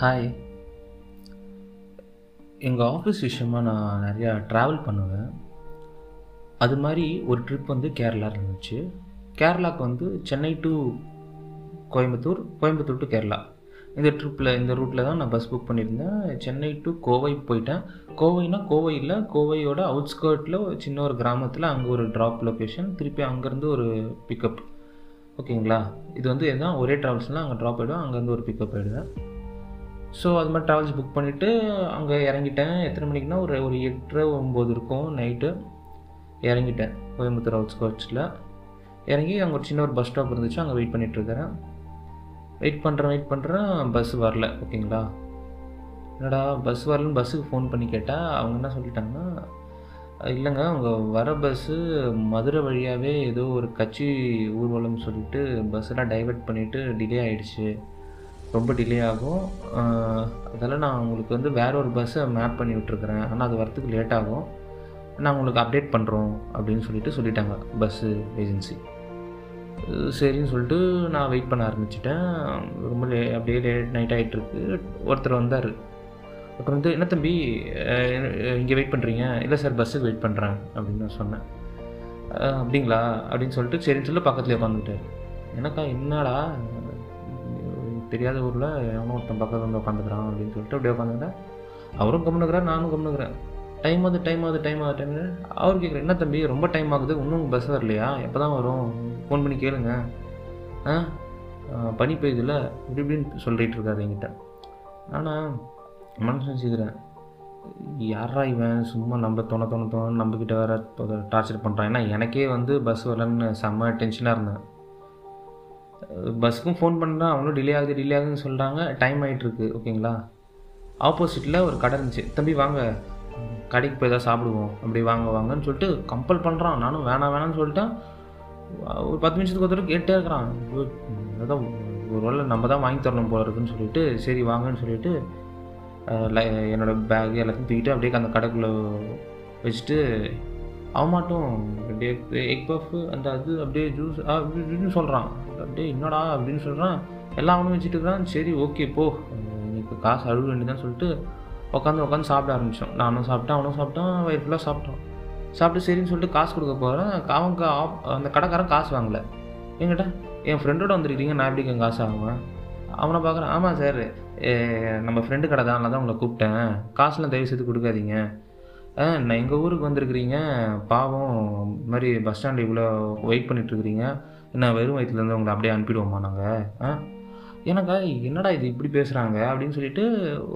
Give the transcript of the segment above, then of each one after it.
Hi எங்கள் office விஷயமா நான் நிறையா ட்ராவல் பண்ணுவேன். அது மாதிரி ஒரு ட்ரிப் வந்து கேரளா இருந்துச்சு. கேரளாவுக்கு வந்து சென்னை டு கோயம்புத்தூர் கோயம்புத்தூர் டு கேரளா. இந்த ட்ரிப்பில் இந்த ரூட்டில் தான் நான் பஸ் புக் பண்ணியிருந்தேன். சென்னை டு கோவை போயிட்டேன். கோவைனா கோவையில் கோவையோட அவுட்ஸ்கர்ட்டில் சின்ன ஒரு கிராமத்தில் அங்கே ஒரு ட்ராப் லொக்கேஷன் திருப்பி அங்கேருந்து ஒரு பிக்கப் ஓகேங்களா இது வந்து எதுனா ஒரே ட்ராவல்ஸ்னால் அங்கே ட்ராப் ஆகிடும் அங்கேருந்து ஒரு பிக்கப் ஆகிடுவேன் ஸோ அது மாதிரி ட்ராவல்ஸ் புக் பண்ணிவிட்டு அங்கே இறங்கிட்டேன். எத்தனை மணிக்குன்னா ஒரு ஒரு எட்டரை ஒம்பது இருக்கும் நைட்டு இறங்கிட்டேன். கோயம்புத்தூர் அவுட்ஸ்கர்ட்ஸில் இறங்கி அங்கே ஒரு சின்ன ஒரு பஸ் ஸ்டாப் இருந்துச்சு. அங்கே வெயிட் பண்ணிகிட்ருக்கிறேன் வெயிட் பண்ணுறேன் வெயிட் பண்ணுறேன் பஸ் வரல. ஓகேங்களா என்னடா பஸ் வரலன்னு பஸ்ஸுக்கு ஃபோன் பண்ணி கேட்டால் அவங்க என்ன சொல்லிட்டாங்கன்னா இல்லைங்க அவங்க வர பஸ்ஸு மதுரை வழியாகவே ஏதோ ஒரு கட்சி ஊர்வலம் சொல்லிட்டு பஸ்ஸெல்லாம் டைவெர்ட் பண்ணிவிட்டு டிலே ஆகிடுச்சு ரொம்ப டிலே ஆகும். அதெல்லாம் நான் உங்களுக்கு வந்து வேற ஒரு பஸ்ஸை மேப் பண்ணி விட்ருக்குறேன் ஆனால் அது வரத்துக்கு லேட் ஆகும். நான் உங்களுக்கு அப்டேட் பண்ணுறோம் அப்படின்னு சொல்லிட்டு சொல்லிட்டாங்க பஸ்ஸு ஏஜென்சி சரின்னு சொல்லிட்டு நான் வெயிட் பண்ண ஆரம்பிச்சிட்டேன். ரொம்ப லே அப்படியே லேட் நைட் ஆகிட்டுருக்கு ஒருத்தர் வந்தார். அப்புறம் வந்து என்ன தம்பி இங்கே வெயிட் பண்ணுறீங்க இல்லை சார் பஸ்ஸுக்கு வெயிட் பண்ணுறேன் அப்படின்னு நான் சொன்னேன். அப்படிங்களா? அப்படின்னு சொல்லிட்டு சரின்னு சொல்லிட்டு பக்கத்துலேயே உட்காந்துக்கிட்டார். எனக்கா என்னடா? தெரியாத ஊரில் எவனோ ஒருத்தன் பக்கத்தில் வந்து உட்காந்துக்கிறான் அப்படின்னு சொல்லிட்டு அப்படியே உட்காந்துக்கிறேன் அவரும் கம்னுக்கிறேன் நானும் கம்முனுக்கிறேன். டைம் ஆகுது டைம் ஆகுது டைம் ஆகுது டைம் அவர் கேட்குறேன் என்ன தம்பி ரொம்ப டைம் ஆகுது இன்னும் பஸ் வரலையா? எப்போ தான் வரும்? ஃபோன் பண்ணி கேளுங்க. ஆ? பனி பெய்யுதுல? இப்படி இப்படின்னு சொல்லிட்டு இருக்காரு என்கிட்ட. ஆனால் மனசு செய்கிறேன் யாரா இவன்? சும்மா நம்ம தோண தோண தோணு நம்மக்கிட்ட வேற டார்ச்சர் பண்ணுறான் ஏன்னா எனக்கே வந்து பஸ் வரலன்னு செம்ம டென்ஷனாக இருந்தேன். பஸ்ஸுக்கும் ஃபோன் பண்ணுறேன் அவனும் டிலே ஆகுது டிலே ஆகுதுன்னு சொல்கிறாங்க டைம் ஆகிட்டுருக்கு ஓகேங்களா? ஆப்போசிட்டில் ஒரு கடை இருந்துச்சு. தம்பி வாங்க. கடைக்கு போய் தான் சாப்பிடுவோம். அப்படி வாங்க வாங்கன்னு சொல்லிட்டு கம்பல் பண்ணுறான் நானும் வேணாம் வேணாம்னு சொல்லிட்டேன். ஒரு பத்து நிமிஷத்துக்கு ஒருத்தர் கேட்டே இருக்கிறான். அதான் ஒரு வேளை நம்ம தான் வாங்கி தரணும் போல இருக்குன்னு சொல்லிட்டு சரி வாங்கன்னு சொல்லிட்டு என்னோடய பேக் எல்லாத்தையும் தூக்கிட்டு அப்படியே அந்த கடைக்குள்ளே வச்சுட்டு அவமாட்டும். அப்படியே எக் பஃப் அந்த அது அப்படியே ஜூஸ் அப்படின்னு சொல்கிறான் அப்படியே என்னடா அப்படின்னு சொல்கிறான் எல்லாம் அவனும் வச்சுட்டு இருக்கிறான் சரி ஓகே போ. இன்னைக்கு காசு அழுக வேண்டியதான் சொல்லிட்டு உட்காந்து உட்காந்து சாப்பிட ஆரம்பித்தோம் நானும் சாப்பிட்டேன் அவனும் சாப்பிட்டான் வயிறு ஃபுல்லாக சாப்பிட்டோம் சாப்பிட்டு சரின்னு சொல்லிட்டு காசு கொடுக்க போகிறேன் அவங்க அந்த கடைக்காரன் காசு வாங்கலை. எங்கிட்ட என் ஃப்ரெண்டோட வந்துருக்கீங்க நான் எப்படி என் காசு ஆகுவேன் அவனை பார்க்குறேன் ஆமாம் சார் நம்ம ஃப்ரெண்டு கடை தான் தான் உங்களை கூப்பிட்டேன். காசுலாம் தயவு செய்து கொடுக்காதீங்க. நான் எங்கள் ஊருக்கு வந்திருக்கிறீங்க. பாவம் இது மாதிரி பஸ் ஸ்டாண்டில் இவ்வளோ வெயிட் பண்ணிகிட்ருக்கிறீங்க என்ன வெறும் வயிற்றுலேருந்து உங்களை அப்படியே அனுப்பிடுவோமா நாங்கள் ஆ? எனக்கா என்னடா இது இப்படி பேசுகிறாங்க அப்படின்னு சொல்லிட்டு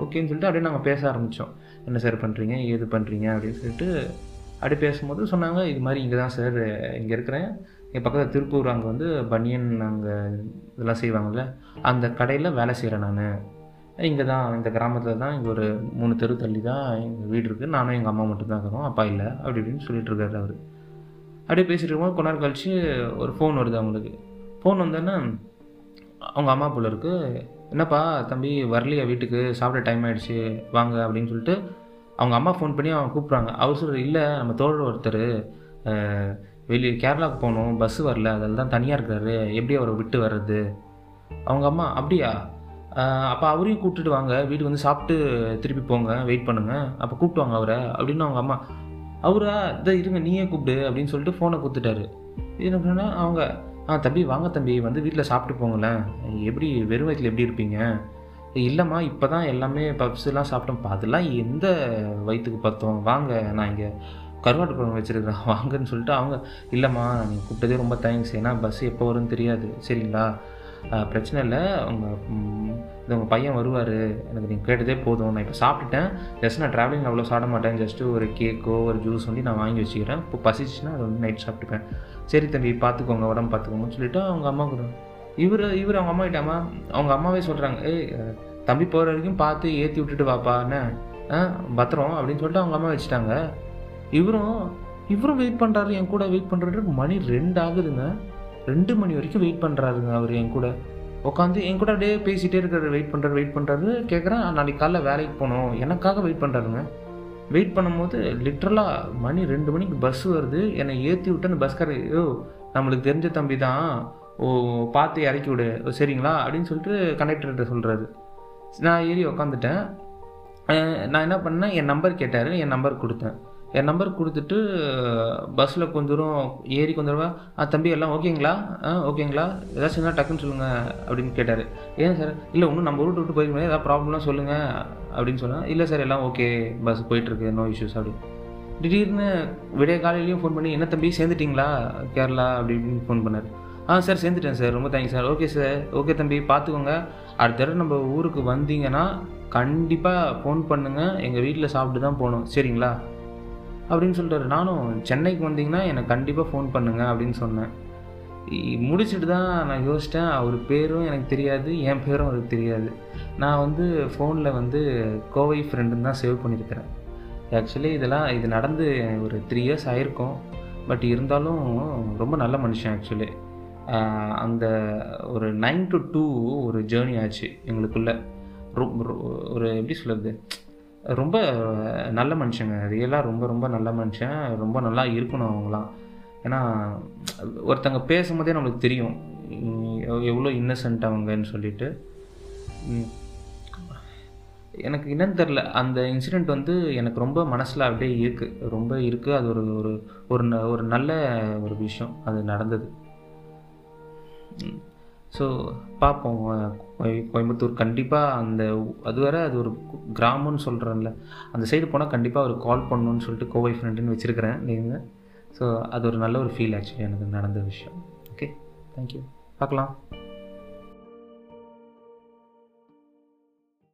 ஓகேன்னு சொல்லிட்டு அப்படியே நாங்கள் பேச ஆரம்பித்தோம் என்ன சார் பண்ணுறீங்க ஏது பண்ணுறீங்க அப்படின்னு சொல்லிட்டு அப்படி பேசும்போது சொன்னாங்க இது மாதிரி இங்கே தான் சார் இங்கே இருக்கிறேன். இங்கே பக்கத்தில் திருப்பூர் அங்கே வந்து பனியன் அங்கே இதெல்லாம் செய்வாங்கள்ல அந்த கடையில் வேலை செய்கிறேன் நான். இங்கே தான் இந்த கிராமத்தில் தான் இங்கே ஒரு மூணு தெரு தள்ளி தான் எங்கள் வீடு இருக்குது நானும் எங்கள் அம்மா மட்டும் தான் இருக்கிறோம். அப்பா இல்லை. அப்படி இப்படின்னு சொல்லிட்டு இருக்காரு அவர். அப்படியே பேசிட்டு இருக்கும்போது கொஞ்ச நேரம் கழிச்சு ஒரு ஃபோன் வருது அவங்களுக்கு. ஃபோன் வந்தோன்னே அவங்க அம்மா போல இருக்கு. என்னப்பா தம்பி வரலையா வீட்டுக்கு? சாப்பிட டைம் ஆகிடுச்சு வாங்க அப்படின்னு சொல்லிட்டு அவங்க அம்மா ஃபோன் பண்ணி அவங்க கூப்பிட்றாங்க. அவர் சொல்கிற இல்லை நம்ம தோழர் ஒருத்தர் வெளியே கேரளாவுக்கு போகணும். பஸ்ஸு வரல. அதில் தான் தனியாக இருக்கிறாரு. எப்படி அவரை விட்டு வர்றது? அவங்க அம்மா அப்படியா? அப்போ அவரையும் கூப்பிட்டுட்டு வாங்க. வீட்டுக்கு வந்து சாப்பிட்டு திருப்பி போங்க. வெயிட் பண்ணுங்கள் அப்போ கூப்பிட்டு வாங்க அவரை. அப்படின்னு அவங்க அம்மா அவரா? இதை இருங்க நீயே கூப்பிடு. அப்படின்னு சொல்லிட்டு ஃபோனை கொடுத்துட்டாரு. என்ன அவங்க ஆ தம்பி வாங்க தம்பி. வந்து வீட்டில் சாப்பிட்டு போங்களேன். எப்படி வெறும் வயிற்றில் எப்படி இருப்பீங்க? இல்லைம்மா இப்போ தான் எல்லாமே பப்ஸ்லாம் சாப்பிட்டோம்ப்பா அதெல்லாம் எந்த வயிற்றுக்கு பார்த்தோம் வாங்க நான் இங்கே கருவாட்டு குழம்பு வச்சுருக்கிறேன். வாங்கன்னு சொல்லிட்டு அவங்க இல்லைம்மா நீங்கள் கூப்பிட்டதே ரொம்ப தேங்க்ஸ் ஏன்னா பஸ் எப்போ வரும்னு தெரியாது. சரிங்களா? பிரச்சனை இல்லை. உங்கள் இது உங்கள் பையன் வருவார். எனக்கு நீங்கள் கேட்டதே போதும். நான் இப்போ சாப்பிட்டுட்டேன். ஜஸ்ட் நான் ட்ராவலிங் அவ்வளோ சாப்பிட மாட்டேன். ஜஸ்ட்டு ஒரு கேக்கோ ஒரு ஜூஸ் வந்து நான் வாங்கி வச்சுக்கிறேன். இப்போ பசிச்சுன்னா அதை வந்து நைட் சாப்பிட்டுப்பேன். சரி தம்பி பார்த்துக்கோங்க. உடம்பு பார்த்துக்கோங்கன்னு சொல்லிவிட்டு அவங்க அம்மா கூட. இவர் இவர் அவங்க அம்மா கிட்டாமா அவங்க அம்மாவே சொல்கிறாங்க ஏய் தம்பி போகிற வரைக்கும் பார்த்து ஏற்றி விட்டுட்டு வாப்பான்னு பத்திரம் அப்படின்னு சொல்லிட்டு அவங்க அம்மா வச்சுட்டாங்க. இவரும் இவரும் வெயிட் பண்ணுறாரு என் கூட வெயிட் பண்ணுறது மணி ரெண்டு ஆகுதுங்க. ரெண்டு மணி வரைக்கும் வெயிட் பண்ணுறாருங்க அவர் என் கூட. உட்காந்து என் கூட அப்படியே பேசிகிட்டே இருக்கிற வெயிட் பண்ணுறாரு வெயிட் பண்ணுறாரு கேட்குறேன் நாளைக்கு காலைல வேலைக்கு போகணும். எனக்காக வெயிட் பண்ணுறாருங்க வெயிட் பண்ணும்போது லிட்ரலாக மணி ரெண்டு மணிக்கு பஸ் வருது. என்னை ஏற்றி விட்டு பஸ்கார ஐயோ நம்மளுக்கு தெரிஞ்ச தம்பி தான். ஓ பார்த்து இறக்கி விடு. ஓ, சரிங்களா? அப்படின்னு சொல்லிட்டு கண்டக்டர்கிட்ட சொல்கிறாரு நான் ஏறி உக்காந்துட்டேன். நான் என்ன பண்ணேன்? என் நம்பர் கேட்டார். என் நம்பர் கொடுத்தேன். என் நம்பர் கொடுத்துட்டு பஸ்ஸில் கொஞ்ச தூரம் ஏறி கொஞ்ச தூரம் ஆ தம்பி எல்லாம் ஓகேங்களா ஆ ஓகேங்களா ஏதாச்சும் இருந்தால் டக்குன்னு சொல்லுங்கள் அப்படின்னு கேட்டார். ஏன் சார் இல்லை ஒன்றும் நம்ம ரூட் விட்டு போயிருக்கோம். ஏதாவது ப்ராப்ளம்லாம் சொல்லுங்கள் அப்படின்னு சொன்னால் இல்லை சார் எல்லாம் ஓகே பஸ் போயிட்டுருக்கு நோ இஷ்யூஸ் அப்படி திடீர்னு விடிய காலையிலையும் ஃபோன் பண்ணி என்ன தம்பி சேர்ந்துட்டிங்களா? கேரளா? அப்படி இப்படின்னு ஃபோன் பண்ணார். ஆ சார் சேர்ந்துட்டேன் சார் ரொம்ப thanks sir okay sir okay தம்பி பார்த்துக்கோங்க அடுத்த தடவை நம்ம ஊருக்கு வந்தீங்கன்னா கண்டிப்பாக ஃபோன் பண்ணுங்கள் எங்கள் வீட்டில் சாப்பிட்டு தான் போகணும். சரிங்களா? அப்படின்னு சொல்லிட்டாரு. நானும் சென்னைக்கு வந்தீங்கன்னா எனக்கு கண்டிப்பாக ஃபோன் பண்ணுங்க அப்படின்னு சொன்னேன். முடிச்சுட்டு தான் நான் யோசித்தேன் அவர் பேரும் எனக்கு தெரியாது என் பேரும் அவருக்கு தெரியாது. நான் வந்து ஃபோனில் வந்து கோவை ஃப்ரெண்டுன்னு தான் சேவ் பண்ணியிருக்கிறேன். ஆக்சுவலி இதெல்லாம் இது நடந்து ஒரு த்ரீ இயர்ஸ் ஆயிருக்கும். பட் இருந்தாலும் ரொம்ப நல்ல மனுஷன் ஆக்சுவலி அந்த ஒரு நைன் டு டூ ஒரு ஜேர்னி ஆச்சு எங்களுக்குள்ள. ரொ- ரொ- ஒரு எப்படி சொல்கிறது ரொம்ப நல்ல மனுஷங்க. ரியலாக ரொம்ப ரொம்ப நல்ல மனுஷன். ரொம்ப நல்லா இருக்கணும் அவங்களாம் ஏன்னா ஒருத்தங்க பேசும்போதே நம்மளுக்கு தெரியும். எவ்வளோ இன்னசென்ட் அவங்கன்னு சொல்லிட்டு. எனக்கு என்னன்னு தெரில அந்த இன்சிடெண்ட் வந்து எனக்கு ரொம்ப மனசில் அப்படியே இருக்குது ரொம்ப இருக்குது அது ஒரு ஒரு ஒரு ந- ஒரு நல்ல ஒரு விஷயம். அது நடந்தது. ஸோ பார்ப்போம். அஹ் கோயம்புத்தூர் கண்டிப்பாக அந்த அது வேற அது ஒரு கிராமம்னு சொல்கிறேன்ல அந்த சைடு போனால் கண்டிப்பாக ஒரு கால் பண்ணணும்னு சொல்லிட்டு கோவை ஃப்ரெண்டுன்னு வச்சுருக்கிறேன் நீங்கள் ஸோ அது ஒரு நல்ல ஒரு ஃபீல் ஆக்சுவலி எனக்கு நடந்த விஷயம். ஓகே தேங்க்யூ பார்க்கலாம்.